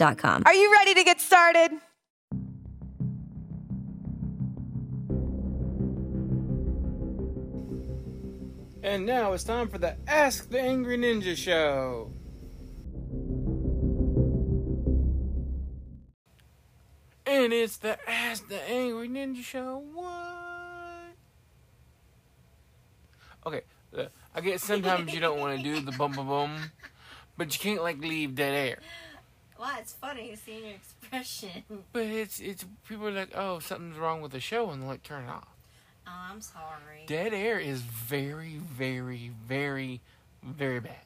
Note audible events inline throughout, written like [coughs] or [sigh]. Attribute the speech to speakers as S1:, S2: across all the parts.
S1: I.com.
S2: Are you ready to get started?
S3: And now it's time for the Ask the Angry Ninja Show. And it's the Ask the Angry Ninja Show. What? Okay, uh, I guess sometimes you don't want to do the bum bum bum, but you can't like leave dead air.
S4: Well, it's funny seeing your expression. [laughs]
S3: But it's it's people are like, oh, something's wrong with the show, and like, turn it off.
S4: Oh, I'm sorry.
S3: Dead air is very, very, very, very bad.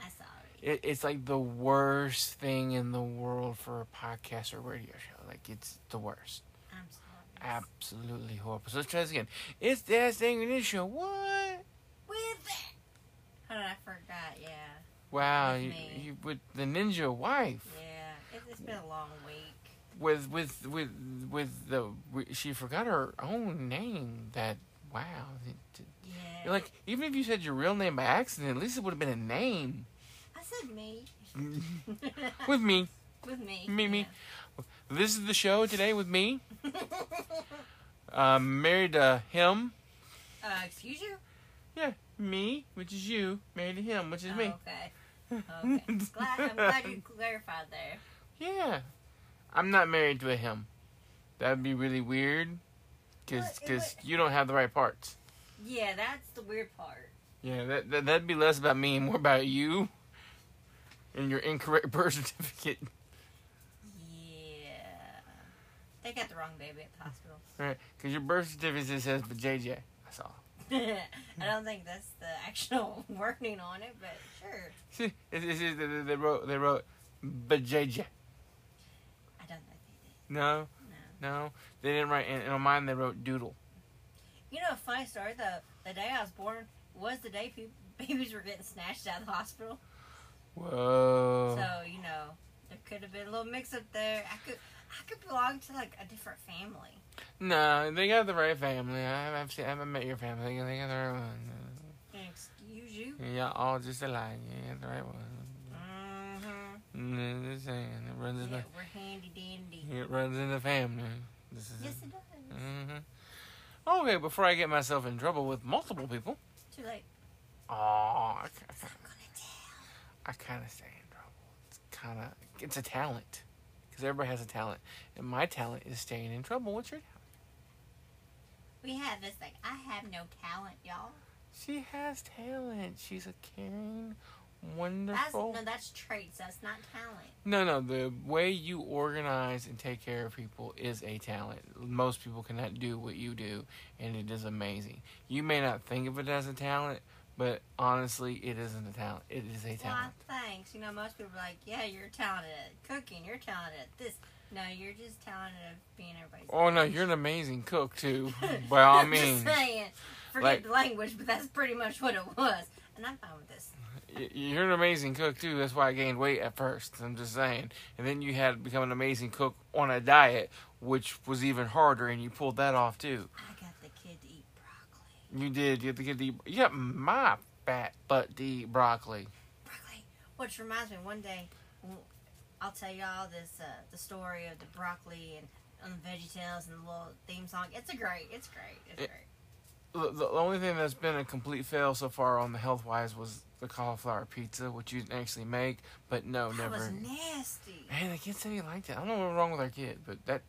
S4: I'm sorry.
S3: It, it's like the worst thing in the world for a podcast or radio show. Like it's the worst.
S4: I'm sorry.
S3: Absolutely horrible. So let's try this again. It's the ass thing in this show. What?
S4: With it. Hold on, I forgot. Yeah.
S3: Wow,
S4: With
S3: you, you with the ninja wife.
S4: Yeah. It, it's been a long week.
S3: With with with with the she forgot her own name. That wow. It-
S4: Yeah.
S3: Like even if you said your real name by accident, at least it would have been a name.
S4: I said me. [laughs]
S3: With me, [laughs]
S4: With me.
S3: me, me. This is the show today with me. Um, [laughs] married to him.
S4: Uh, excuse you?
S3: Yeah, me, which is you. Married to him, which is
S4: Oh,
S3: me.
S4: okay. Okay. [laughs] glad, I'm glad you clarified there.
S3: Yeah. I'm not married to a him. That'd be really weird. Cause,
S4: What-
S3: 'cause
S4: what-
S3: you don't have the right parts.
S4: Yeah, that's the weird part.
S3: Yeah, that, that that'd be less about me and more about you. And your incorrect [laughs] birth certificate.
S4: Yeah. They got the wrong baby at the hospital.
S3: Right? Because your birth certificate says but JJ. That's saw. [laughs]
S4: I don't think that's the actual [laughs] wording on it, but sure.
S3: See, it, it, it, they, wrote they wrote but
S4: I don't think they
S3: No,
S4: did. No.
S3: no, they didn't write. And on mine they wrote doodle.
S4: You know, a funny story. The the day I was born was the day pe- [laughs] babies were getting snatched out of the hospital.
S3: Whoa.
S4: So you know, there could have been a little mix up there. I could I could belong to like a different family.
S3: No, they got the right family. I, I've seen, I haven't met your family. They got the right one.
S4: Excuse you.
S3: Yeah, all just alike. Yeah, the right one.
S4: Mm-hmm.
S3: Mm, Just saying, it runs in the
S4: we're handy dandy.
S3: it runs in the family. This is
S4: Yes, it does.
S3: Mm-hmm. Okay, before I get myself in trouble with multiple people,
S4: Too late.
S3: oh, I,
S4: I'm gonna tell.
S3: I kind of stay in trouble. It's kind of it's a talent because everybody has a talent, and my talent is staying in trouble. What's your talent?
S4: We have this like I have no talent, y'all.
S3: She has talent. She's a caring,
S4: That's
S3: wonderful.
S4: no, that's traits. That's not talent.
S3: No, no. The way you organize and take care of people is a talent. Most people cannot do what you do, and it is amazing. You may not think of it as a talent, but honestly, it isn't a talent. It is a talent.
S4: Well, thanks. You know, most people are like, yeah, you're talented at cooking. You're talented at this. No, you're just talented at being everybody's.
S3: Oh no, you're an amazing cook too. [laughs] By all means,
S4: just saying. Forget
S3: Like-
S4: the language, but that's pretty much what it was. And I'm fine with this.
S3: You're an amazing cook too. That's why I gained weight at first. I'm just saying, and then you had to become an amazing cook on a diet, which was even harder, and you pulled that off too.
S4: I got the kid to eat broccoli.
S3: You did. You had to get the. You got my fat butt eat broccoli.
S4: Broccoli. Which reminds me, one day, I'll tell y'all this, uh, the story of the broccoli and on the Veggie Tales and the little theme song. It's a great. It's great. It's
S3: It-
S4: great.
S3: the, the only thing that's been a complete fail so far on the health wise was the cauliflower pizza, which you can actually make. But no,
S4: That was
S3: never.
S4: nasty.
S3: Man, the kid said he liked it. I don't know what's wrong with our kid, but that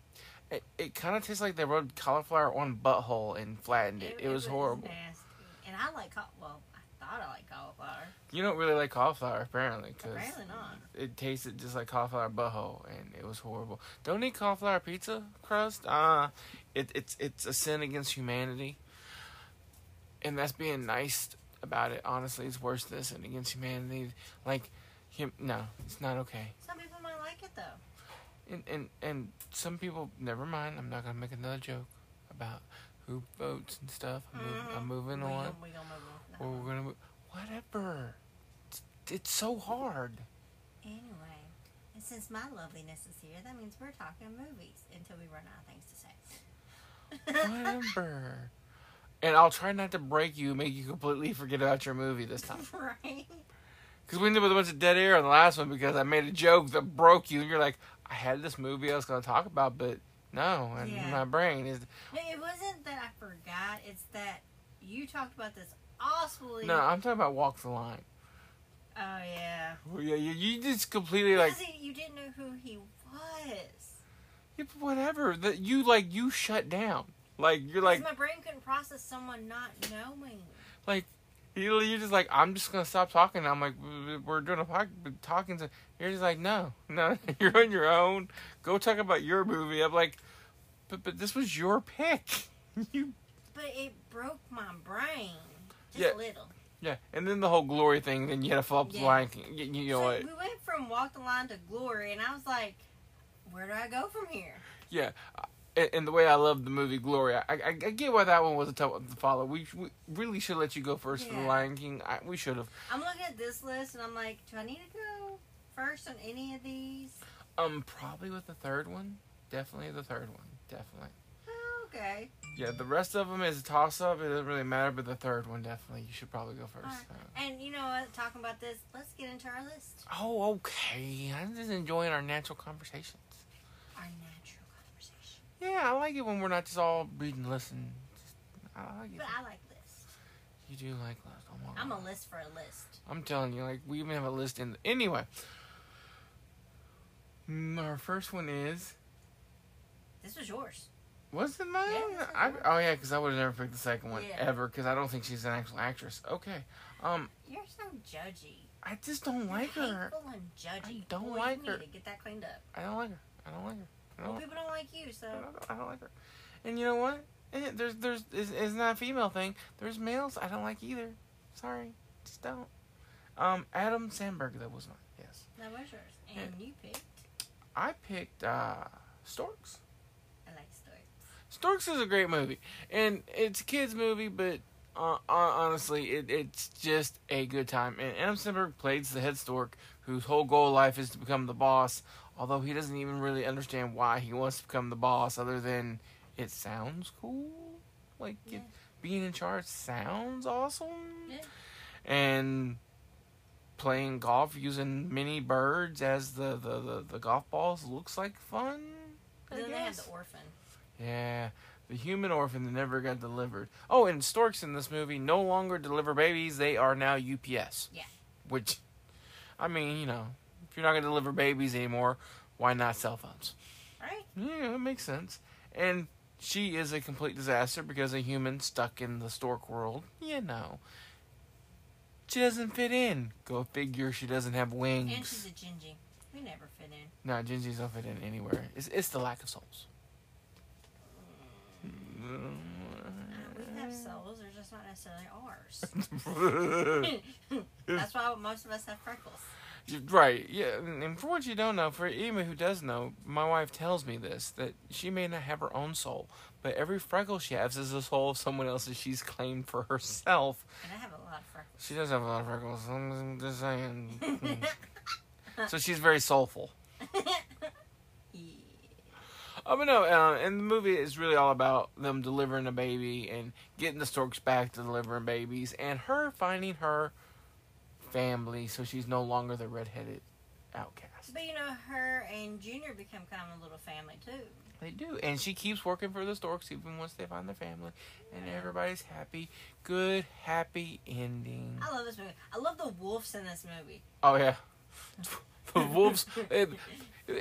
S3: it, it kind of tastes like they rubbed cauliflower on butthole and flattened it. It, was, horrible.
S4: Nasty. And I like well, I thought I liked cauliflower.
S3: You don't really like cauliflower, apparently, because
S4: Apparently not.
S3: it tasted just like cauliflower butthole, and it was horrible. Don't eat cauliflower pizza crust. Uh it, it's it's a sin against humanity, and that's being nice about it. Honestly, it's worse than sin against humanity. Like, him, no, it's not okay.
S4: Some people might like it though.
S3: And and and some people, never mind. I'm not gonna make another joke about who votes and stuff. I'm, mov- I'm mm-hmm. moving
S4: we
S3: on.
S4: Gonna, we gonna move on.
S3: Or we're gonna move. Whatever. It's, it's so hard.
S4: Anyway, and since my loveliness is here, that means we're talking movies until we run out of things to say.
S3: Whatever. and I'll try not to break you, make you completely forget about your movie this time. [laughs]
S4: right?
S3: Because we ended up with a bunch of dead air on the last one because I made a joke that broke you. And you're like, I had this movie I was going to talk about, but no, and
S4: Yeah.
S3: my brain is.
S4: No, it wasn't that I forgot. It's that you talked about this awfully.
S3: No, I'm talking about Walk the Line.
S4: Oh yeah.
S3: Well, yeah, you, you just completely like,
S4: he- you didn't know who he was.
S3: yeah, whatever. That you like, you shut down. Like you're like
S4: my brain couldn't process someone not knowing.
S3: like you- you're just like, I'm just gonna stop talking. I'm like, "We- we're doing a podcast, talking to. You're just like, no, no, [laughs] you're on your own. Go talk about your movie. I'm like, but but this was your pick. [laughs] you
S4: But it broke my brain. Just
S3: Yeah.
S4: a little.
S3: yeah, and then the whole glory thing. Then you had to the
S4: Yeah.
S3: line. You, you know
S4: so
S3: what?
S4: we went from Walk the Line to Glory, and I was like, where do I go from here?
S3: Yeah. And, the way I love the movie Glory, I, I, I get why that one was a tough one to follow. We, we really should let you go first for the
S4: Yeah.
S3: Lion King. I, we should have.
S4: I'm looking at this list, and I'm like, do I need to go first on any of these?
S3: Um, probably with the third one. Definitely the third one. Definitely.
S4: Oh, okay.
S3: Yeah, the rest of them is a toss up. It doesn't really matter, but the third one definitely you should probably go first.
S4: Alright.
S3: Uh,
S4: And you know what? Talking about this, let's get into our list.
S3: oh, okay. I'm just enjoying our natural conversations.
S4: Our natural conversation.
S3: Yeah, I like it when we're not just all read and listen. Just, I like it.
S4: But I like lists.
S3: You do like list. Oh my
S4: I'm a list for a list.
S3: I'm telling you, like we even have a list in. Anyway, Mm, our first one is.
S4: This was yours.
S3: Was it mine?
S4: Yeah,
S3: I, oh yeah, because I would have never picked the second one
S4: Yeah.
S3: ever because I don't think she's an actual actress. Okay, um,
S4: You're so judgy.
S3: I just don't like
S4: You're
S3: her.
S4: Hateful and judgy.
S3: I don't
S4: Boy,
S3: like her.
S4: Get that cleaned up.
S3: I don't like her. I don't like her. I
S4: Well, people don't like you, so
S3: I don't, I don't like her. And you know what? Eh, There's there's it's, it's not a female thing. There's males I don't like either. Sorry, just don't. Um, Adam Samberg that was mine. Yes,
S4: that was yours. And you picked.
S3: I picked uh Storks.
S4: I like Storks.
S3: Storks is a great movie, and it's a kids movie, but uh, honestly, it, it's just a good time. And Adam Samberg plays the head stork, whose whole goal in life is to become the boss. Although he doesn't even really understand why he wants to become the boss, other than it sounds cool. Like it- being in charge sounds awesome.
S4: Yeah.
S3: And playing golf using mini birds as the, the, the, the golf balls looks like fun.
S4: Then they have
S3: guess.
S4: the orphan.
S3: Yeah, the human orphan that never got delivered. Oh, and storks in this movie no longer deliver babies; they are now UPS.
S4: Yeah.
S3: Which, I mean, you know, you're not gonna deliver babies anymore, why not cell phones?
S4: Right?
S3: Yeah, it makes sense. And she is a complete disaster because a human stuck in the stork world. You know, she doesn't fit in. Go figure. She doesn't have wings.
S4: And she's a gingy. We never fit in.
S3: No, Gingies don't fit in anywhere. It's it's the lack of souls.
S4: Ah, we have souls, they're just not necessarily ours. [laughs] [laughs] That's why most of us have freckles.
S3: Right, yeah, and for what you don't know, for anyone who does know, my wife tells me this that she may not have her own soul, but every freckle she has is the soul of someone else that she's claimed for herself.
S4: And I have a lot of freckles.
S3: She does have a lot of freckles. I'm just saying. so she's very soulful. [laughs]
S4: Yeah.
S3: Oh, but no, uh, and the movie is really all about them delivering a baby and getting the storks back to delivering babies, and her finding her family, so she's no longer the redheaded outcast.
S4: But you know, her and Junior become kind of a little family too.
S3: They do, and she keeps working for the storks even once they find their family, and everybody's happy. Good, happy ending.
S4: I love this movie. I love the wolves in this movie.
S3: Oh yeah, [laughs] the wolves [laughs] and,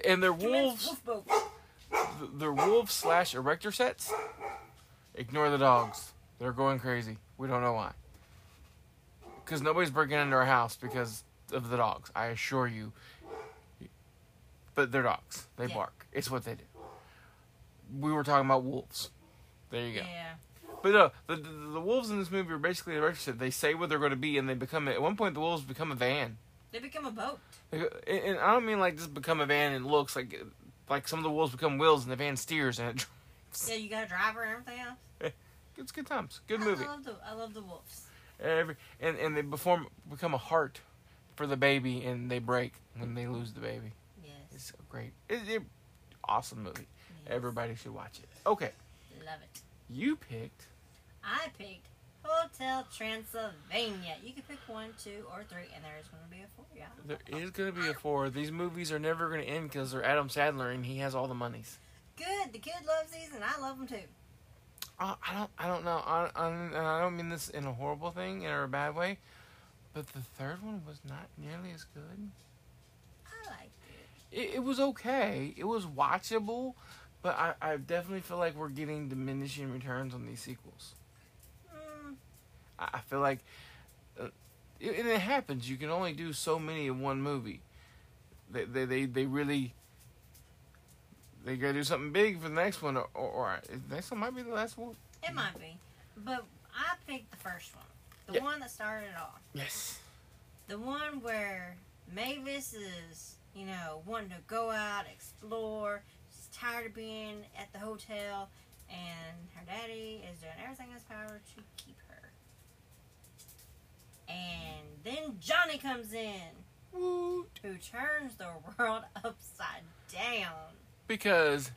S3: and they're wolves.
S4: wolf boat.
S3: Wolves slash erector sets. Ignore the dogs. They're going crazy. We don't know why. Because nobody's breaking into our house because of the dogs. I assure you. But they're dogs. They
S4: Yeah.
S3: bark. It's what they do. We were talking about wolves. There you go.
S4: Yeah.
S3: But no, the, the the wolves in this movie are basically the set. They say where they're going to be, and they become. At one point, the wolves become a van.
S4: They become a boat.
S3: And I don't mean like just become a van and looks like like some of the wolves become wheels and the van steers and it. [laughs]
S4: Yeah, you got a driver and everything else.
S3: Eh, it's good times. Good movie.
S4: I love the I love the wolves.
S3: Every, and and they perform become a heart for the baby and they break when they lose the baby.
S4: Yes.
S3: It's so great. It's it, awesome movie.
S4: yes.
S3: Everybody should watch it. Okay,
S4: Love it.
S3: you picked.
S4: I picked Hotel Transylvania. You can pick one, two, or three, and there is going to be a four. Yeah.
S3: There is going to be a four. These movies are never going to end because they're Adam Sandler and he has all the monies.
S4: Good. The kid loves these, and I love them too.
S3: Uh, I don't. I don't know. I, I, and I don't mean this in a horrible thing or a bad way, but the third one was not nearly as good.
S4: I like it.
S3: It, it was okay. It was watchable, but I, I definitely feel like we're getting diminishing returns on these sequels.
S4: Mm,
S3: I, I feel like, uh, it, and it happens. You can only do so many in one movie. They they they, they really. They gotta do something big for the next one, or, or, or the next one might be the last one.
S4: it might be, but I picked the first one, the
S3: Yeah.
S4: one that started it all,
S3: Yes.
S4: the one where Mavis is, you know, wanting to go out, explore. She's tired of being at the hotel, and her daddy is doing everything in his power to keep her. And then Johnny comes in,
S3: Woot.
S4: who turns the [laughs] world upside down.
S3: Because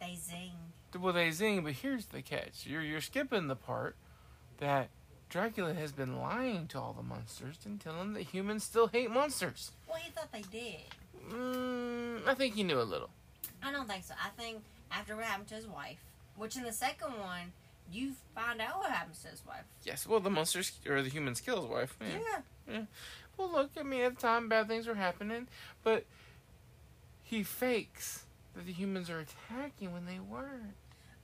S4: They zing.
S3: well they zing, but here's the catch: you're you're skipping the part that Dracula has been lying to all the monsters and telling them that humans still hate monsters.
S4: Well, he thought they did.
S3: Mm, I think he knew a little.
S4: I don't think so. I think after what happened to his wife, which in the second one, you find out what happens to his wife.
S3: Yes, well the monsters or the humans kill his wife. Yeah.
S4: Yeah.
S3: Well, look, I mean, at the time, bad things were happening, but he fakes that the humans are attacking when they weren't.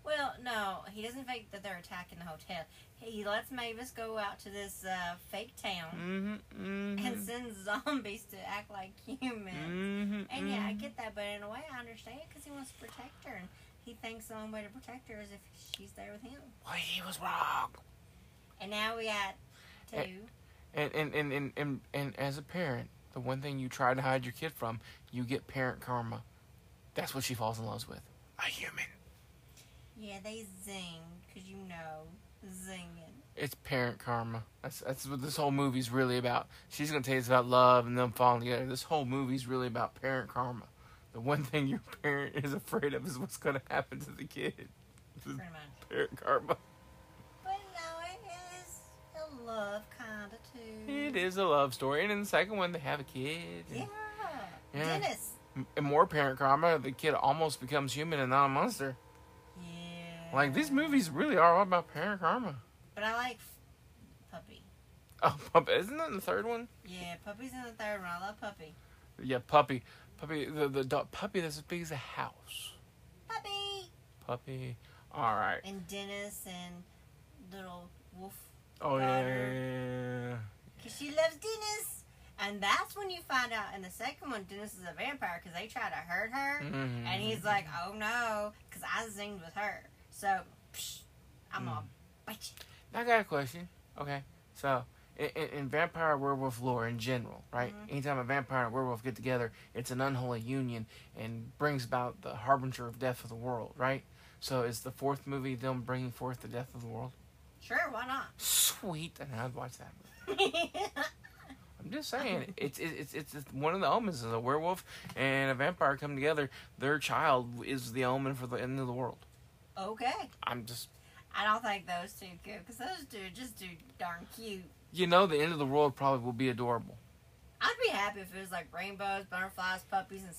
S4: Well, no, he doesn't fake that they're attacking the hotel. He lets Mavis go out to this uh, fake town
S3: Mm-hmm. mm-hmm.
S4: and sends [laughs] zombies to act like humans.
S3: Mm-hmm.
S4: And yeah, I get that, but in a way, I understand because he wants to protect her, and he thinks the only way to protect her is if she's there with him.
S3: Well, he was wrong.
S4: And now we got two.
S3: And and, and, and, and and as a parent, the one thing you try to hide your kid from, you get parent karma. That's what she falls in love with. A human.
S4: Yeah, they zing because you know, zinging.
S3: It's parent karma. That's that's what this whole movie's really about. She's gonna tell you it's about love and them falling together. This whole movie's really about parent karma. The one thing your parent is afraid of is what's gonna happen to the kid.
S4: Pretty much.
S3: Parent karma.
S4: But no, it is a love
S3: It is a love story, and in the second one they have a kid. and-
S4: Yeah.
S3: Yeah.
S4: Dennis.
S3: And more parent karma. The kid almost becomes human and not a monster.
S4: Yeah.
S3: Like these movies really are all about parent karma.
S4: But I like Puppy.
S3: Oh, [laughs] puppy! Isn't that in the third one?
S4: Yeah, Puppy's in the third one. I love Puppy.
S3: Yeah, puppy, puppy. The the dog, puppy that's as big as a house.
S4: Puppy.
S3: Puppy. All right.
S4: And Dennis and little Wolf.
S3: Oh yeah.
S4: Because she loves Dennis. And that's when you find out in the second one, Dennis is a vampire because they try to hurt her.
S3: Mhm.
S4: And he's like, oh no, because I zinged with her. So, psh, I'm
S3: Mm.
S4: gonna bite you.
S3: I got a question. Okay, so in, in, in vampire werewolf lore in general, right?
S4: Mhm.
S3: Anytime a vampire and werewolf get together, it's an unholy union and brings about the harbinger of death of the world, right? So is the fourth movie them bringing forth the death of the world?
S4: Sure, why not?
S3: Sweet, and I'd watch that movie. [laughs] I'm just saying, it's it's it's it's one of the omens is a werewolf and a vampire come together. Their child is the omen for the end of the world.
S4: okay.
S3: I'm just,
S4: I don't think those two could because those two are just too darn cute.
S3: you know, the end of the world probably will be adorable.
S4: I'd be happy if it was like rainbows, butterflies, puppies, and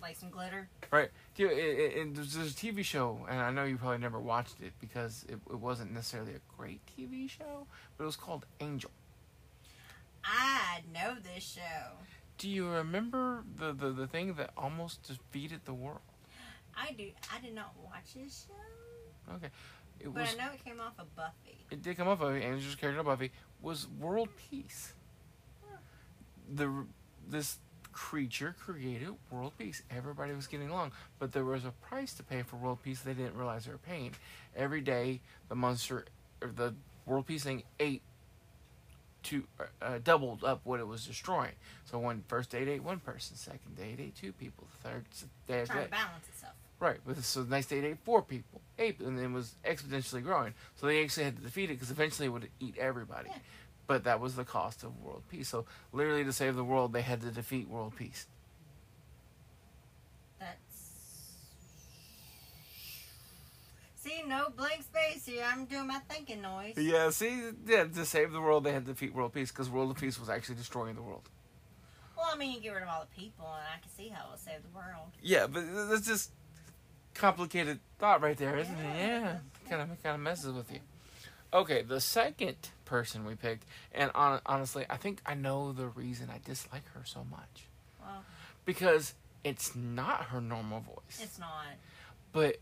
S4: like some glitter.
S3: Right. Do you- It, it, it, there's there's a TV show, and I know you probably never watched it because it, it wasn't necessarily a great TV show, but it was called Angel.
S4: I know this show.
S3: Do you remember the, the, the thing that almost defeated the world?
S4: I do. I did not watch this show,
S3: Okay. It
S4: but
S3: was.
S4: I know it came off of Buffy.
S3: It did come off of Angel's character Buffy was world peace. The this creature created world peace. Everybody was getting along, but there was a price to pay for world peace. They didn't realize they were paying. Every day, the monster, or the world peace thing, ate to uh, doubled up what it was destroying. So one first day it ate one person, second day it ate two people, the third day
S4: Trying to balance itself.
S3: Right, but so the next day it ate four people, eight, and then it was exponentially growing. So they actually had to defeat it because eventually it would eat everybody.
S4: Yeah.
S3: But that was the cost of world peace. So literally, to save the world, they had to defeat world peace.
S4: That's. See, no blank space here. I'm doing my thinking noise.
S3: Yeah, see, yeah, to save the world, they had to defeat world peace because world peace was actually destroying the world.
S4: Well, I mean, you get rid of all the people, and I can see how it'll save the world.
S3: Yeah, but that's just complicated thought right there, isn't
S4: Yeah.
S3: it? Yeah, kind of kind of messes with you. Okay, the second person we picked, and on, honestly, I think I know the reason I dislike her so much.
S4: Well,
S3: because it's not her normal voice.
S4: it's not.
S3: but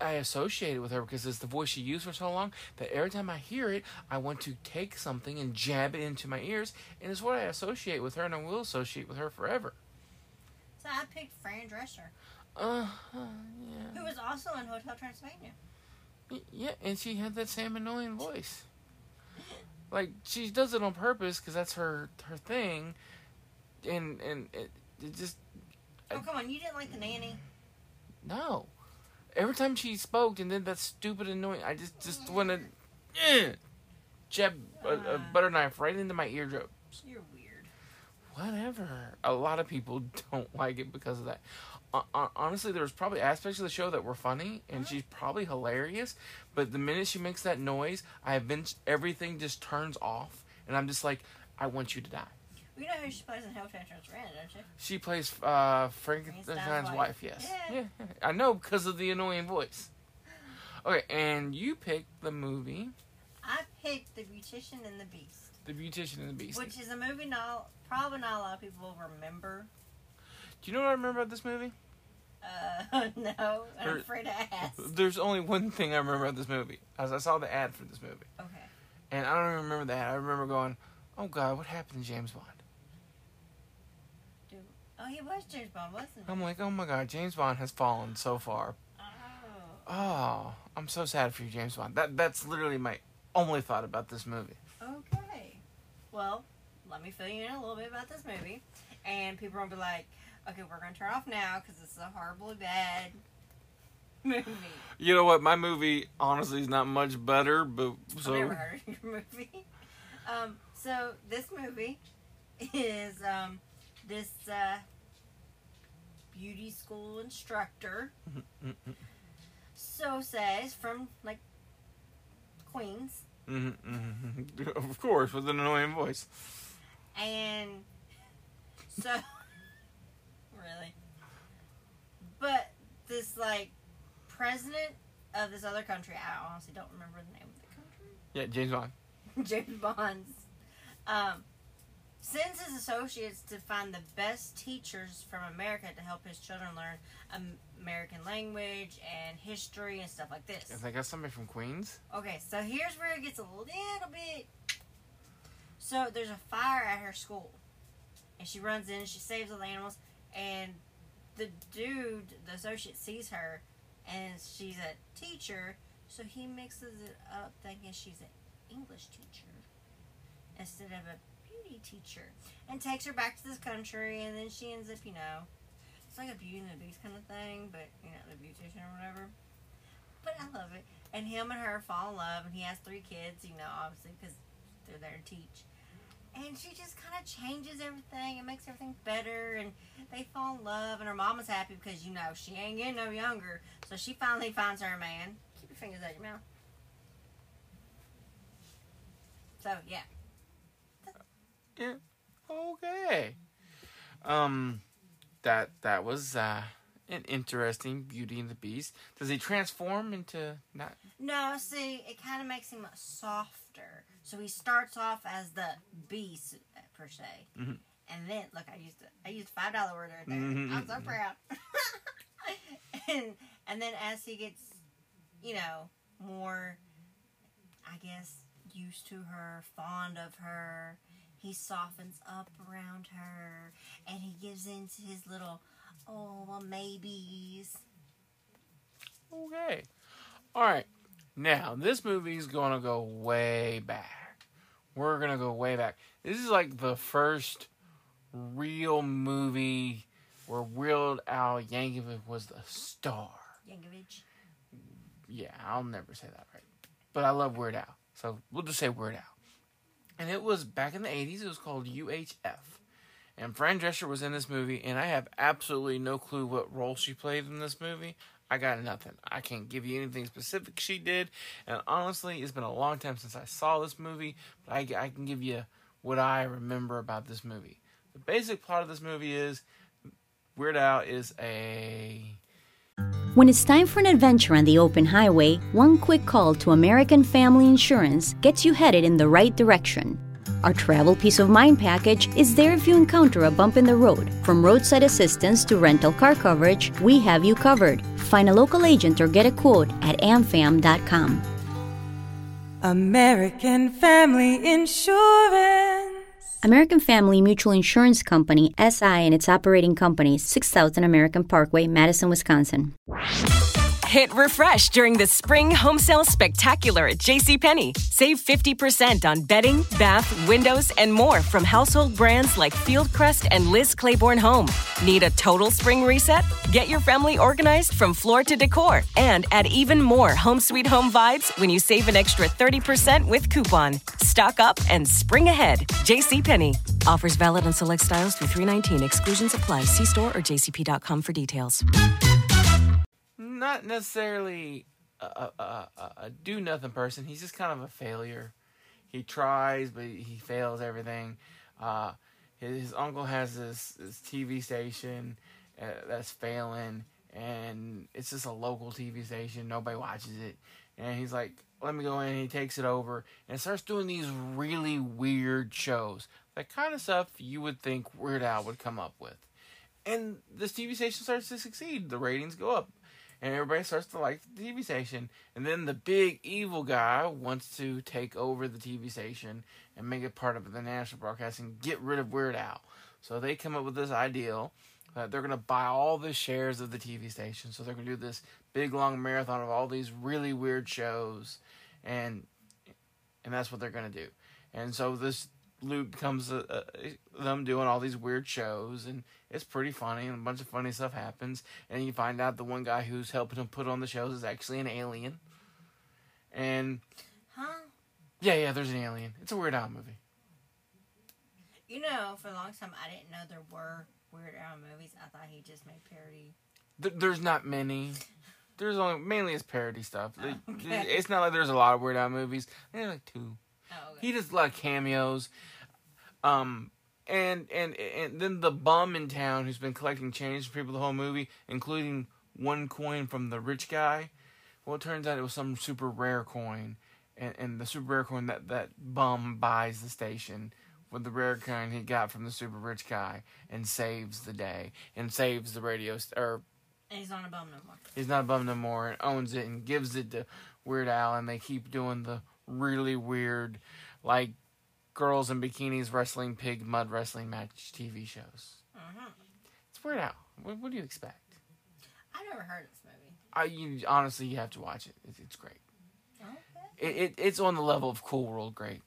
S3: I associate it with her because it's the voice she used for so long that every time I hear it, I want to take something and jab it into my ears, and it's what I associate with her, and I will associate with her forever.
S4: So I picked Fran Drescher,
S3: Uh,
S4: who
S3: yeah,
S4: was also in Hotel Transylvania.
S3: Yeah, and she had that same annoying voice. Like she does it on purpose because that's her her thing, and and it, it just
S4: Oh, come on. You didn't like the nanny?
S3: No. Every time she spoke and then that stupid annoying, I just just want to eh, jab a, a butter knife right into my eardrum.
S4: You're weird.
S3: Whatever. A lot of people [laughs] don't like it because of that. Honestly, there was probably aspects of the show that were funny, and she's probably hilarious. But the minute she makes that noise, I been everything just turns off, and I'm just like, I want you to die.
S4: You know who she plays in Hotel Transylvania, don't you?
S3: She plays uh, Frankenstein's wife. Yes.
S4: Yeah.
S3: Yeah. I know because of the annoying voice. Okay, and you picked the movie
S4: I picked The Beautician and the Beast,
S3: The Beautician and the Beast.
S4: which is a movie not probably not a lot of people will remember.
S3: Do you know what I remember about this movie?
S4: Uh, [laughs] no, I'm afraid to ask.
S3: There's only one thing I remember about this movie. As I saw the ad for this movie,
S4: Okay.
S3: and I don't even remember that. I remember going, "Oh God, what happened to James Bond?"
S4: Do, oh, he was James Bond, wasn't he?
S3: I'm like, "Oh my God, James Bond has fallen so far."
S4: Oh.
S3: Oh, I'm so sad for you, James Bond. That that's literally my only thought about this movie.
S4: Okay. Well, let me fill you in a little bit about this movie. And people are going to be like, okay, we're going to turn off now because this is a horribly bad movie.
S3: You know what? My movie honestly is not much better, but so
S4: I've never heard of your movie. Um, so, this movie is um, this uh, beauty school instructor, so says, from like Queens.
S3: Mhm, mhm. [laughs] of course, with an annoying voice.
S4: And so, really. But this, like, president of this other country, I honestly don't remember the name of the country.
S3: Yeah, James Bond. [laughs]
S4: James Bond's, um, sends his associates to find the best teachers from America to help his children learn American language and history and stuff like this.
S3: I think that's somebody from Queens.
S4: Okay, so here's where it gets a little bit. So there's a fire at her school, and she runs in, she saves all the animals, and the dude, the associate, sees her, and she's a teacher, so he mixes it up thinking she's an English teacher instead of a beauty teacher, and takes her back to this country, and then she ends up, you know, it's like a Beauty and the Beast kind of thing, but you know, the beautician or whatever. But I love it. And him and her fall in love, and he has three kids, you know, obviously, because they're there to teach. And she just kind of changes everything and makes everything better, and they fall in love, and her mama's happy because, you know, she ain't getting no younger. So she finally finds her man. Keep your fingers out your mouth. So, yeah.
S3: Yeah. Okay. Um, that that was uh, an interesting Beauty and the Beast. Does he transform into not?
S4: No, see, it kind of makes him softer. So he starts off as the beast per se,
S3: Mhm.
S4: and then look, I used I used five dollar word right there.
S3: Mhm,
S4: I'm so
S3: mhm.
S4: proud. [laughs] and and then as he gets, you know, more, I guess, used to her, fond of her, he softens up around her, and he gives into his little, oh, well, maybes.
S3: Okay. All right. Now, this movie's going to go way back. We're going to go way back. This is like the first real movie where Weird Al Yankovic was the star.
S4: Yankovic.
S3: Yeah, I'll never say that right. But I love Weird Al. So we'll just say Weird Al. And it was back in the 80s. It was called UHF. And Fran Drescher was in this movie, and I have absolutely no clue what role she played in this movie. I got nothing. I can't give you anything specific she did. And honestly, it's been a long time since I saw this movie, but I, I can give you what I remember about this movie. The basic plot of this movie is Weird Al is a
S5: When it's time for an adventure on the open highway, one quick call to American Family Insurance gets you headed in the right direction. Our travel peace of mind package is there if you encounter a bump in the road. From roadside assistance to rental car coverage, we have you covered. Find a local agent or get a quote at amfam.com.
S6: American Family Insurance.
S5: American Family Mutual Insurance Company, SI, and its operating companies, 6000 American Parkway, Madison, Wisconsin.
S7: Hit refresh during the spring home sale spectacular at JCPenney. Save 50% on bedding, bath, windows, and more from household brands like Fieldcrest and Liz Claiborne Home. Need a total spring reset? Get your family organized from floor to decor and add even more home sweet home vibes when you save an extra 30% with coupon. Stock up and spring ahead. JCPenney. Offers valid on select styles through 319. Exclusions apply. See store or jcp.com for details.
S3: Not necessarily a, a, a, a- do nothing person. He's just kind of a failure. He tries, but he fails everything. Uh, his, his uncle has this, this TV station uh, that's failing, and it's just a local TV station. Nobody watches it. And he's like, let me go in. He takes it over and starts doing these really weird shows. That kind of stuff you would think Weird Al would come up with. And this TV station starts to succeed. The ratings go up and everybody starts to like the TV station. And then the big evil guy wants to take over the TV station and make it part of the national broadcasting, get rid of Weird Al. So they come up with this ideal that they're going to buy all the shares of the TV station. So they're going to do this big long marathon of all these really weird shows, and and that's what they're going to do. And so this loop becomes uh, uh, them doing all these weird shows, and it's pretty funny, and a bunch of funny stuff happens. And you find out the one guy who's helping them put on the shows is actually an alien. And
S4: Huh?
S3: yeah, yeah, there's an alien. It's a Weird Al movie.
S4: You know, for a long time, I didn't know there were Weird Al movies. I thought he just made parody.
S3: Th- there's not many. There's only mainly it's parody stuff. [laughs]
S4: Okay.
S3: It's not like there's a lot of Weird Al movies. There's like two.
S4: Oh, okay.
S3: He does a lot of cameos. Um, and and and then the bum in town who's been collecting change from people the whole movie, including one coin from the rich guy. Well, it turns out it was some super rare coin, and, and the super rare coin that that bum buys the station with the rare coin he got from the super rich guy, and saves the day and saves the radio st- or
S4: And he's not a bum no more.
S3: he's not a bum no more and owns it and gives it to Weird Al and they keep doing the really weird like girls in bikinis wrestling pig mud wrestling match TV shows.
S4: Mhm.
S3: It's Weird Al. What, what do you expect?
S4: I've never heard of this movie.
S3: I you honestly you have to watch it. It's, it's great.
S4: Okay.
S3: It, it it's on the level of Cool World great.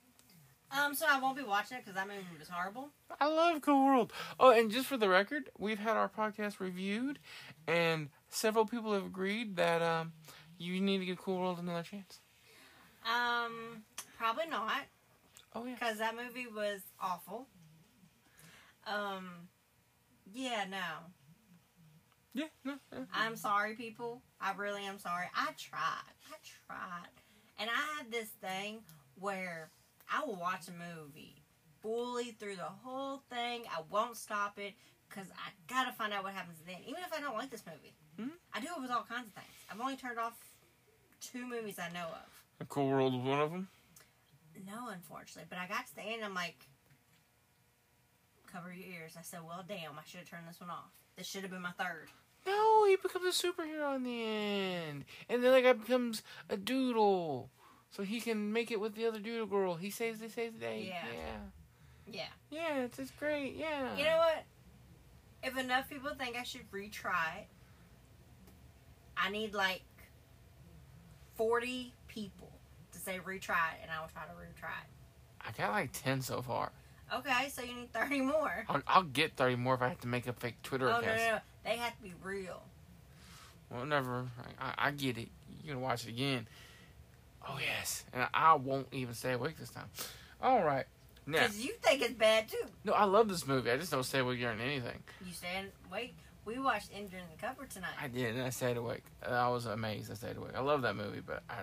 S4: Um, so I won't be watching it because that movie was horrible.
S3: I love Cool World. Oh, and just for the record, we've had our podcast reviewed, and several people have agreed that um, you need to give Cool World another chance.
S4: Um, probably not
S3: Oh yeah.
S4: because that movie was awful. Um, yeah, no.
S3: Yeah. No. yeah.
S4: I'm sorry, people. I really am sorry. I tried. I tried. And I had this thing where I will watch a movie fully through the whole thing. I won't stop it. because I gotta find out what happens then. Even if I don't like this movie,
S3: Hmm?
S4: I do it with all kinds of things. I've only turned off two movies I know of.
S3: A Cool World was one of them.
S4: No, unfortunately, but I got to the end. I'm like, cover your ears. I said, well, damn, I should have turned this one off. This should have been my third.
S3: No, he becomes a superhero in the end, and then the guy becomes a doodle, so he can make it with the other doodle girl. He saves, they save the day.
S4: Yeah.
S3: yeah,
S4: Yeah.
S3: yeah. It's just great. Yeah.
S4: You know what? If enough people think I should retry it, I need like 40 people to say retry it, and I will try to retry it.
S3: I got like ten so far.
S4: Okay, so you need 30 more.
S3: I'll, I'll get thirty more if I have to make a fake Twitter
S4: Oh, no,
S3: account.
S4: no, no. They have to be real.
S3: Well, never. I, I, get it. You're gonna watch it again. Oh yes, and I won't even stay awake this time. All right.
S4: Because you think it's bad too.
S3: no, I love this movie. I just don't stay awake during anything.
S4: You stand, wait, we watched Enter in the Cover tonight.
S3: I did, and I stayed awake. I was amazed. I stayed awake. I love that movie, but I,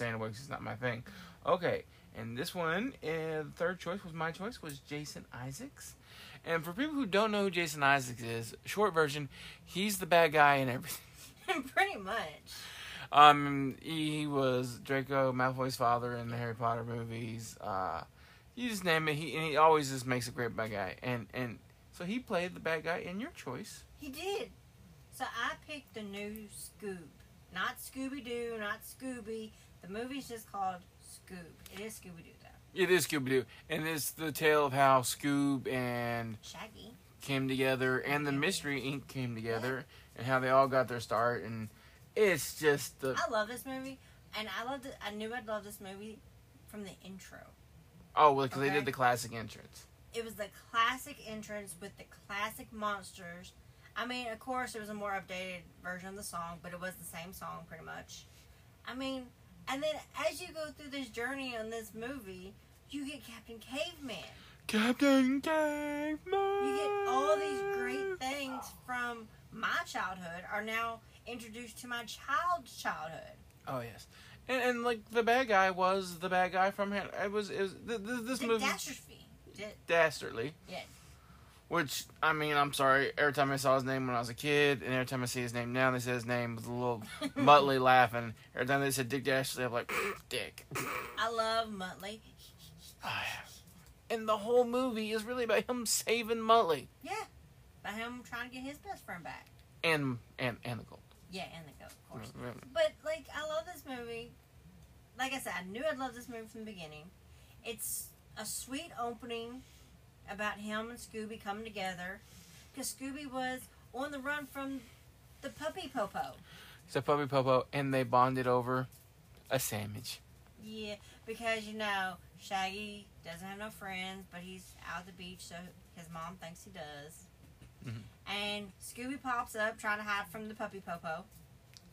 S3: awake is not my thing. Okay, and this one, uh, the third choice was my choice was Jason Isaacs. And for people who don't know who Jason Isaacs is, short version, he's the bad guy in everything. [laughs] [laughs]
S4: Pretty much.
S3: Um, he, he was Draco Malfoy's father in the Harry Potter movies. Uh, you just name it. He and he always just makes a great bad guy. And and so he played the bad guy in your choice.
S4: He did. So I picked the new Scoob. Not Scooby Doo, not Scooby. The movie's just called Scoob. It is Scooby Doo though.
S3: It is Scooby Doo, and it's the tale of how Scoob and
S4: Shaggy.
S3: came together, and the Mystery Inc. came together, and how they all got their start. And it's just the
S4: I love this movie, and I loved it. I knew I'd love this movie from the intro.
S3: oh well, because they did the classic entrance.
S4: It was the classic entrance with the classic monsters. I mean, of course, it was a more updated version of the song, but it was the same song pretty much. I mean, and then as you go through this journey on this movie, you get Captain Caveman.
S3: Captain Caveman.
S4: You get all these great things from my childhood are now introduced to my child's childhood.
S3: Oh yes, and and like the bad guy was the bad guy from Han- it was it was th- th- this
S4: Dick
S3: movie
S4: Dastardly.
S3: Dastardly.
S4: yeah.
S3: Which I mean, I'm sorry. Every time I saw his name when I was a kid, and every time I see his name now, they say his name with a little [laughs] Muttley laughing. Every time they said Dick Dashley, I'm like, [laughs] Dick.
S4: I love Muttley. [sighs]
S3: And the whole movie is really about him saving Muttley
S4: Yeah. By him trying to get his best friend back.
S3: and and and the gold.
S4: Yeah, and the gold, of course.
S3: Mm,
S4: But like, I love this movie. Like I said, I knew I'd love this movie from the beginning. It's a sweet opening about him and Scooby coming together because Scooby was on the run from the puppy Popo.
S3: So Puppy Popo, and they bonded over a sandwich.
S4: Yeah, because you know Shaggy doesn't have no friends, but he's out at the beach, so his mom thinks he does.
S3: Mhm.
S4: And Scooby pops up trying to hide from the puppy Popo.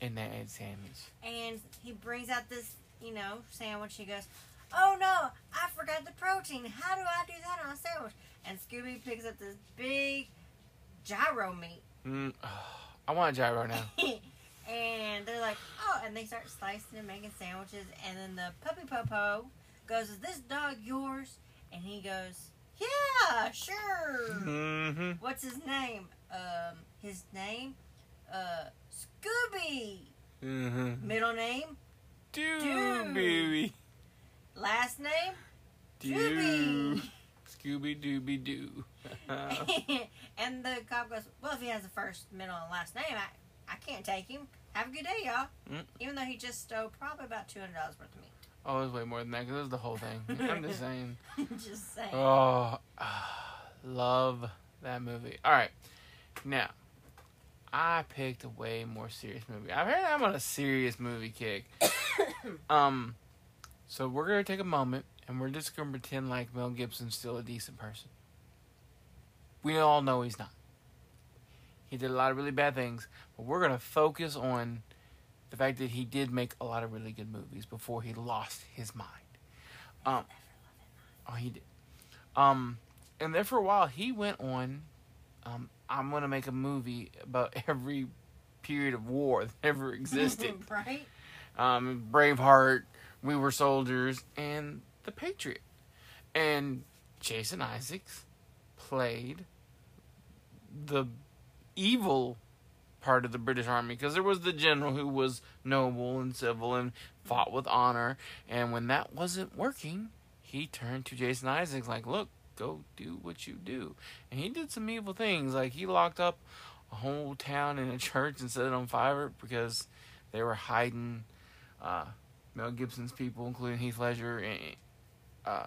S3: And they ate sandwich.
S4: and he brings out this, you know, sandwich. He goes, "Oh no, I forgot the protein. How do I do that on a sandwich?" And Scooby picks up this big gyro meat,
S3: Mm, I want a gyro now. [laughs]
S4: and they're like, "Oh!" And they start slicing and making sandwiches. And then the puppy popo goes, "Is this dog yours?" And he goes, "Yeah, sure."
S3: Mm-hmm.
S4: What's his name? Um, his name, uh, Scooby.
S3: Mm-hmm.
S4: Middle name,
S3: Dooby.
S4: last name.
S3: Doo.
S4: Dooby.
S3: Scooby Dooby Doo. [laughs]
S4: and the cop goes, "Well, if he has a first, middle, and last name, I, I can't take him. Have a good day, y'all."
S3: Mm.
S4: Even though he just stole probably about two hundred dollars worth of meat.
S3: oh, it was way more than that because it was the whole thing. [laughs] I'm just saying. [laughs]
S4: just saying.
S3: Oh, ah, love that movie. All right, now I picked a way more serious movie. I've heard I'm on a serious movie kick. [coughs] um, so we're gonna take a moment and we're just gonna pretend like Mel Gibson's still a decent person. We all know he's not. He did a lot of really bad things, but we're gonna focus on the fact that he did make a lot of really good movies before he lost his mind. Um, oh, he did. Um, and then for a while, he went on. Um, I'm gonna make a movie about [laughs] every period of war that ever existed. [laughs]
S4: right?
S3: um, Braveheart, We Were Soldiers, and The Patriot. And Jason Isaacs played the evil part of the British Army because there was the general who was noble and civil and fought with honor, and when that wasn't working, he turned to Jason Isaacs like, "Look, go do what you do," and he did some evil things, like he locked up a whole town in a church and set it on fire because they were hiding uh, Mel Gibson's people, including Heath Ledger, uh,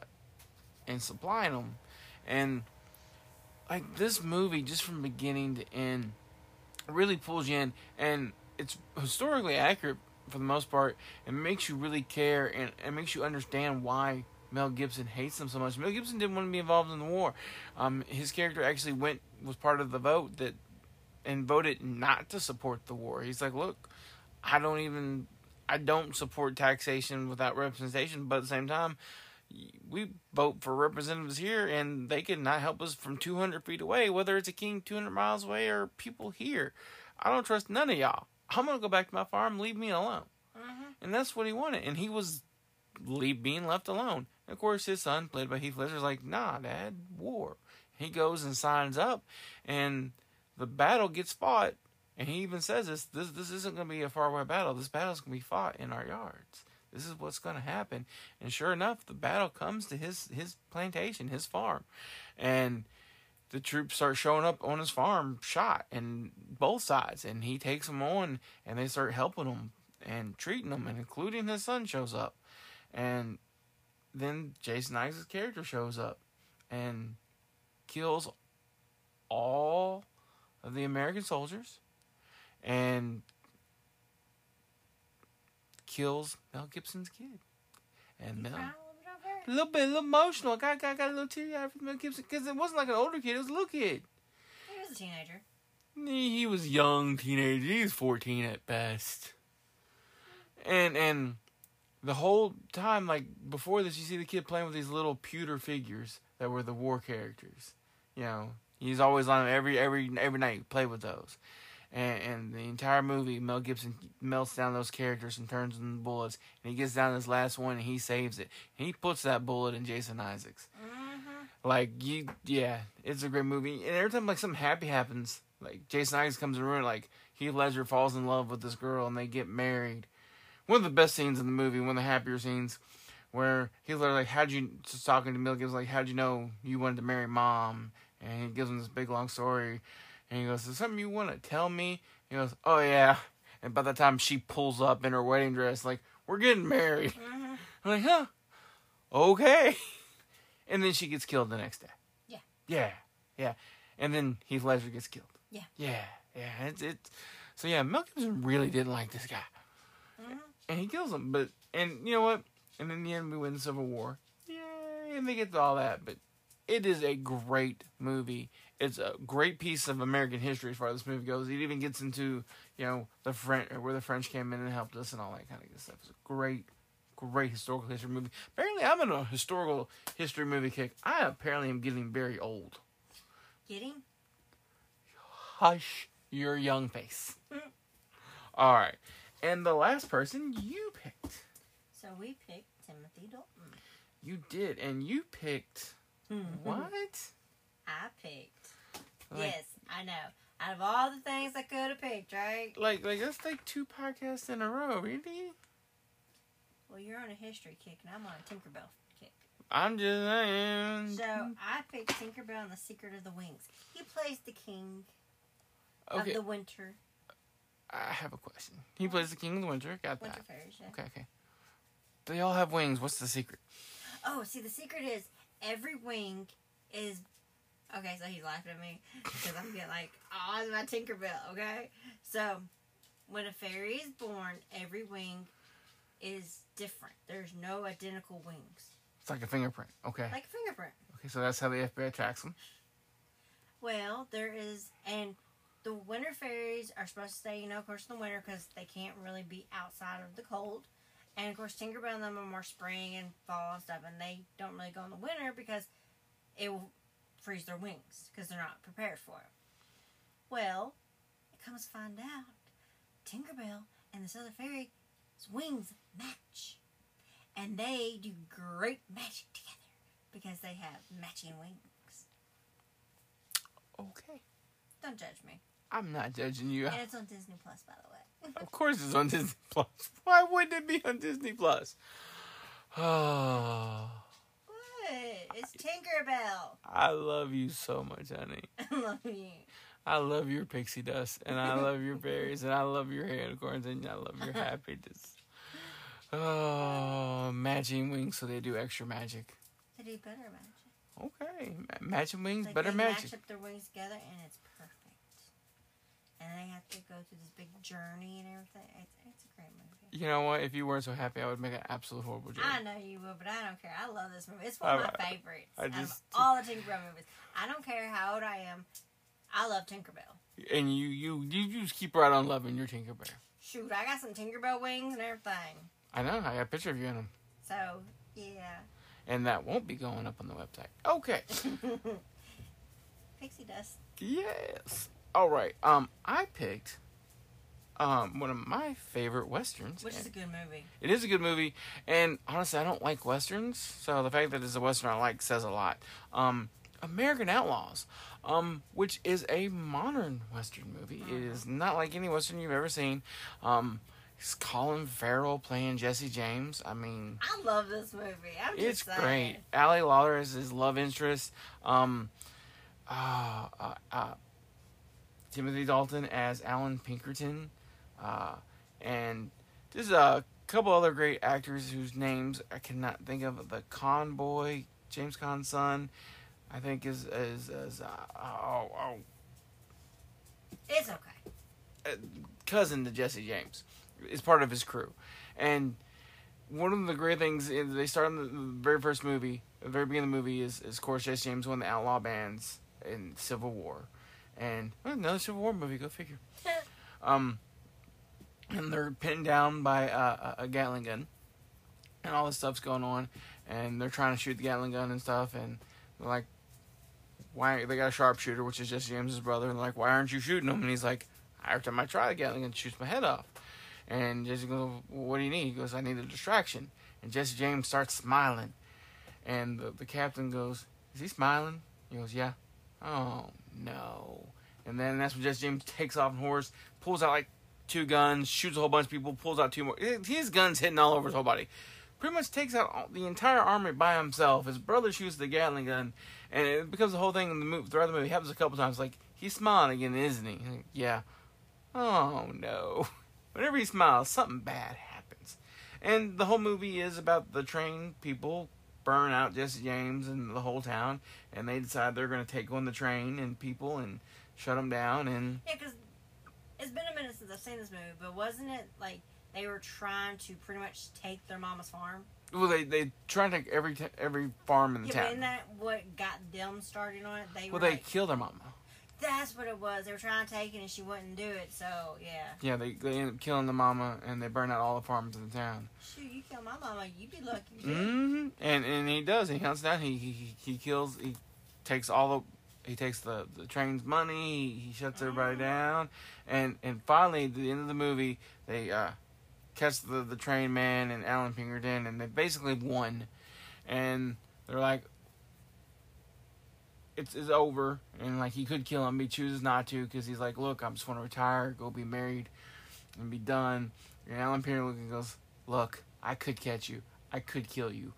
S3: and supplying them, and like this movie, just from beginning to end really pulls you in, and it's historically accurate for the most part, and makes you really care, and it makes you understand why Mel Gibson hates them so much. Mel Gibson didn't want to be involved in the war. Um, his character actually went was part of the vote that and voted not to support the war. He's like, look, I don't even I don't support taxation without representation, but at the same time, we vote for representatives here, and they can not help us from 200 feet away, whether it's a king 200 miles away or people here. I don't trust none of y'all. I'm gonna go back to my farm. Leave me alone.
S4: Mm-hmm.
S3: And that's what he wanted, and he was leave being left alone. And of course, his son, played by Heath Ledger, is like, "Nah, Dad, war." He goes and signs up, and the battle gets fought. And he even says this: "This this isn't going to be a faraway battle. This battle's going to be fought in our yards." This is what's going to happen. And sure enough, the battle comes to his his plantation, his farm, and the troops start showing up on his farm, shot, and both sides, and he takes them on, and they start helping him and treating him, and including his son shows up, and then Jason Isaacs' character shows up, and kills all of the American soldiers, and kills Mel Gibson's kid. And Mel, a little bit, a little emotional. I got, got, got a little teary eyed for Mel Gibson because it wasn't like an older kid; it was a little kid.
S4: He was a teenager.
S3: He, he was young teenager. He was fourteen at best. And and the whole time, like before this, you see the kid playing with these little pewter figures that were the war characters. You know, he's always on every every every night. Play with those and, and the entire movie, Mel Gibson melts down those characters and turns them into bullets, and he gets down this last one and he saves it. And he puts that bullet in Jason Isaacs.
S4: Mm-hmm.
S3: Like you, yeah, it's a great movie. And every time like something happy happens, like Jason Isaacs comes in the room, like Heath Ledger falls in love with this girl and they get married. One of the best scenes in the movie, one of the happier scenes, where Ledger like, how'd you just talking to Mel Gibson like, how'd you know you wanted to marry mom? And he gives him this big long story and he goes, Is something you want to tell me? He goes, Oh, yeah. And by the time she pulls up in her wedding dress, like, We're getting married.
S4: Mm-hmm.
S3: I'm like, Huh? Okay. [laughs] And then she gets killed the next day.
S4: Yeah.
S3: Yeah. Yeah. And then Heath Ledger gets killed.
S4: Yeah.
S3: Yeah. Yeah. It's, it's, so, yeah, Mel Gibson really didn't like this guy.
S4: Mm-hmm.
S3: And he kills him. But, and you know what? And in the end, we win the Civil War. Yay. And they get all that. But it is a great movie it's a great piece of American history as far as this movie goes. It even gets into you know the French where the French came in and helped us and all that kind of good stuff. It's a great, great historical history movie. Apparently, I'm in a historical history movie kick. I apparently am getting very old.
S4: Getting?
S3: Hush your young face. [laughs] all right, and the last person you picked.
S4: So we picked Timothy Dalton.
S3: You did, and you picked Mm-hmm. what?
S4: I picked.
S3: Like-
S4: yes, I know. Out of all the things I could have picked, right?
S3: Like, like that's like two podcasts in a row, really.
S4: Well, you're on a history kick, and I'm on a Tinkerbell kick.
S3: I'm just saying.
S4: So I picked Tinkerbell and the Secret of the Wings. He plays the king
S3: Okay.
S4: of the winter.
S3: I have a question. He plays the King of the Winter. Got
S4: Winter
S3: that.
S4: fairies, yeah.
S3: Okay, okay. They all have wings. What's the secret?
S4: Oh, see, the secret is every wing is. Okay, so he's laughing at me because I'm getting like, oh, it's my Tinkerbell, okay? So, when a fairy is born, every wing is different. There's no identical wings.
S3: It's like a fingerprint. Okay.
S4: Like a fingerprint.
S3: okay, so that's how the FBI tracks them.
S4: Well, there is, and the winter fairies are supposed to stay, you know, of course, in the winter because they can't really be outside of the cold. And of course, Tinkerbell and them are more spring and fall and stuff, and they don't really go in the winter because it will freeze their wings because they're not prepared for it. Well, it comes to find out Tinkerbell and this other fairy's wings match. And they do great magic together because they have matching wings.
S3: Okay.
S4: Don't judge me.
S3: I'm not judging you.
S4: And it's on Disney Plus, by the way.
S3: Of course, it's on Disney Plus. [laughs] Why wouldn't it be on Disney Plus? Oh, [sighs]
S4: What? It's Tinkerbell.
S3: I love you so much, honey. [laughs]
S4: I love you.
S3: I love your pixie dust, and I love your berries, and I love your unicorns, and I love your happiness. [sighs] Oh, matching wings, so they do extra magic.
S4: They do better magic.
S3: Okay, ma- matching wings,
S4: Like
S3: better
S4: they
S3: magic.
S4: match up their wings together, and it's perfect. And they have to go through this big journey and everything. It's, it's a great movie.
S3: You know what? If you weren't so happy, I would make an absolute horrible joke.
S4: I know you will, but I don't care. I love this movie. It's one of
S3: I-
S4: my favorites.
S3: I
S4: out of
S3: just-
S4: all the Tinkerbell movies. I don't care how old I am. I love Tinkerbell.
S3: And you, you, you just keep right on loving your Tinkerbell.
S4: Shoot, I got some Tinkerbell wings and everything.
S3: I know. I got a picture of you in them,
S4: So yeah,
S3: and that won't be going up on the website. Okay. [laughs]
S4: pixie dust.
S3: Yes. All right. Um, I picked um one of my favorite westerns.
S4: Which is a good movie.
S3: It is a good movie, and honestly, I don't like westerns, so the fact that it's a western I like says a lot. Um, American Outlaws, um, which is a modern western movie. It is not like any western you've ever seen. Um, it's Colin Farrell playing Jesse James. I mean,
S4: I love this movie. I'm
S3: it's great. Ali Larter is his love interest. Um, uh, uh, uh, Timothy Dalton as Allan Pinkerton, uh, and there's a couple other great actors whose names I cannot think of. The Conboy, James Caan's son, I think is is, is uh, oh, oh
S4: It's okay.
S3: uh, cousin to Jesse James is part of his crew, and one of the great things is they start in the, very first movie, the very beginning of the movie is, is of course Jesse James won the outlaw bands in Civil War, and well, another Civil War movie, go figure. [laughs] um, and they're pinned down by uh, a Gatling gun, and all this stuff's going on, and they're trying to shoot the Gatling gun and stuff, and they're like, why they got a sharpshooter, which is Jesse James's brother, and they're like, why aren't you shooting him? And he's like, every time I try the Gatling gun, shoots my head off. And Jesse goes, well, what do you need? He goes, I need a distraction. And Jesse James starts smiling, and the, the captain goes, is he smiling? He goes, yeah. Oh no. And then that's when Jesse James takes off on horse, pulls out like two guns, shoots a whole bunch of people, pulls out two more. His guns hitting all over his whole body. Pretty much takes out the entire army by himself. His brother shoots the Gatling gun, and it becomes the whole thing in the movie. Throughout the movie, happens a couple times. Like he's smiling again, isn't he? Like, yeah. Oh no. [laughs] Whenever he smiles, something bad happens. And the whole movie is about the train people burn out Jesse James and the whole town, and they decide they're going to take on the train and people and shut them down. And
S4: Yeah, because it's been a minute since I've seen this movie, but wasn't it like they were trying to pretty much take their mama's farm?
S3: well, they they try to take every t- every farm in the
S4: Yeah, but
S3: town.
S4: isn't that what got them started on it? They
S3: well, they
S4: like,
S3: kill their mama.
S4: That's what it was. They were trying to take it, and she wouldn't do it. So yeah,
S3: Yeah, they they end up killing the mama, and they burn out all the farms in the town.
S4: shoot, you kill my mama, you'd be lucky. you did.
S3: hmm And and he does. He hunts down. He he he kills. He takes all the. He takes the, the train's money. He shuts everybody down, and and finally at the end of the movie, they uh, catch the the train man and Allan Pinkerton, and they basically won. And they're like, it's it's over, and like he could kill him, but he chooses not to because he's like, look, i'm just want to retire, go be married, and be done. And Allan Pinkerton goes, look, I could catch you, I could kill you,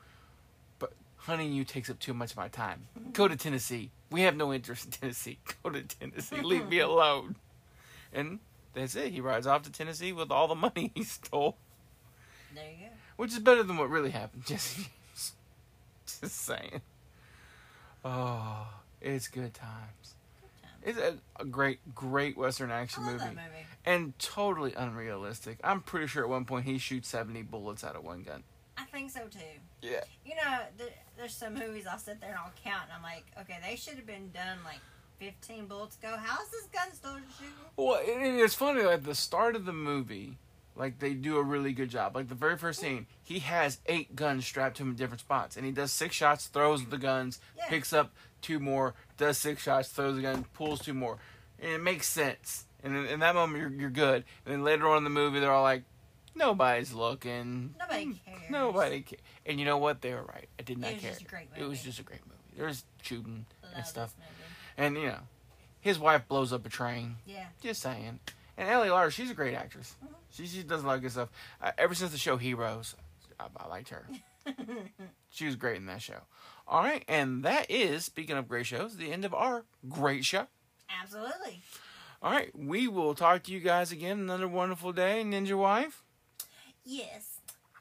S3: but hunting you takes up too much of my time. Go to Tennessee. We have no interest in Tennessee. [laughs] Go to Tennessee. Leave me alone. And that's it. He rides off to Tennessee with all the money [laughs] he stole,
S4: There you go.
S3: which is better than what really happened. [laughs] Jesse James. Just saying. Oh, it's good times. It's a, a great, great Western action movie.
S4: movie.
S3: And totally unrealistic. I'm pretty sure at one point he shoots 70 bullets out of one gun.
S4: I think so too.
S3: Yeah.
S4: You know, there, there's some movies I'll sit there and I'll count, and I'm like, okay, they should have been done like 15 bullets ago. How's this gun still shooting?
S3: Well, it's funny, like the start of the movie, like they do a really good job. Like the very first scene, he has eight guns strapped to him in different spots, and he does six shots, throws the guns,
S4: Yeah.
S3: picks up two more, does six shots, throws gun, pulls two more, and it makes sense. And in, in that moment, you're you're good. And then later on in the movie, they're all like, "Nobody's looking.
S4: Nobody
S3: Hmm,
S4: cares.
S3: Nobody cares." And you know what? They were right. I did not
S4: It was
S3: care.
S4: just a great
S3: It was just a great movie. There was shooting
S4: Love
S3: and stuff, and you know, his wife blows up a train.
S4: Yeah.
S3: Just saying. And Ellie Larter, she's a great actress. She she does a lot of good stuff. Uh, ever since the show Heroes, I, I liked her. [laughs] she was great in that show. All right, and that is speaking of great shows, the end of our great show.
S4: Absolutely.
S3: All right, we will talk to you guys again another wonderful day, Ninja Wife.
S4: Yes.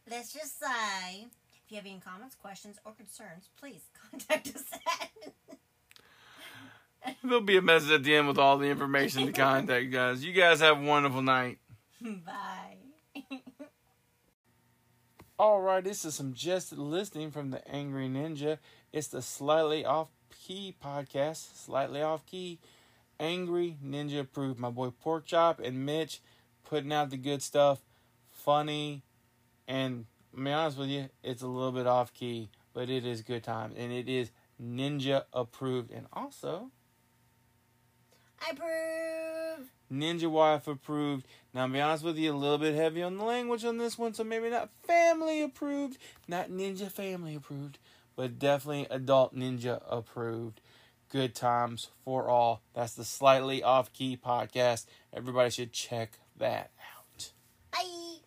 S4: Let's just say, if you have any comments, questions, or concerns, please [laughs] contact us at. [laughs]
S3: There'll be a message at the end with all the information to contact guys. You guys have a wonderful night. [laughs]
S4: Bye.
S3: All right, this is some just listening from the Angry Ninja. It's the Slightly Off Key podcast. Slightly Off Key. Angry Ninja approved. My boy Pork Chop and Mitch putting out the good stuff. Funny. And to be honest with you, it's a little bit off key, but it is good time. And it is Ninja approved. And also,
S4: I approve.
S3: Ninja Wife approved. Now, to be honest with you, a little bit heavy on the language on this one, so maybe not family approved, not Ninja family approved, but definitely adult Ninja approved. Good times for all. That's the Slightly Off Key podcast. Everybody should check that out.
S4: Bye.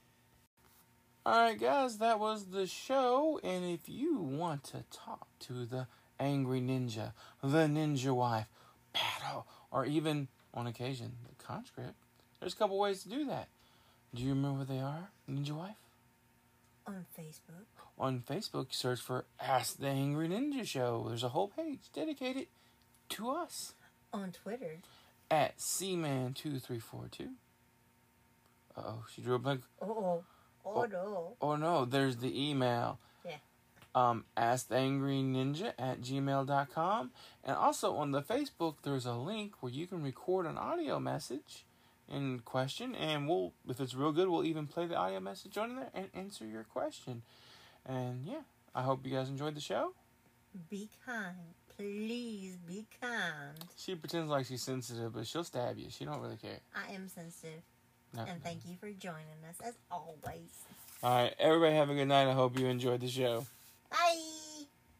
S3: Alright, guys, that was the show. And if you want to talk to the Angry Ninja, the Ninja Wife, Battle, or even on occasion the conscript, there's a couple ways to do that. Do you remember what they are, Ninja Wife?
S4: On Facebook.
S3: On Facebook, search for Ask the Angry Ninja Show. There's a whole page dedicated to us
S4: On Twitter.
S3: at Cman2342. Uh oh, she drew a blank.
S4: Oh, oh no.
S3: Oh no, there's the email.
S4: Yeah.
S3: Um, asktheangryninja at gmail.com. And also on the Facebook, there's a link where you can record an audio message in question. And we'll, if it's real good, we'll even play the audio message on there and answer your question. And yeah, I hope you guys enjoyed the show.
S4: Be kind. Please be kind.
S3: She pretends like she's sensitive, but she'll stab you. She don't really care.
S4: I am sensitive.
S3: No.
S4: And thank you for joining us as always.
S3: All right, everybody have a good night. I hope you enjoyed the show.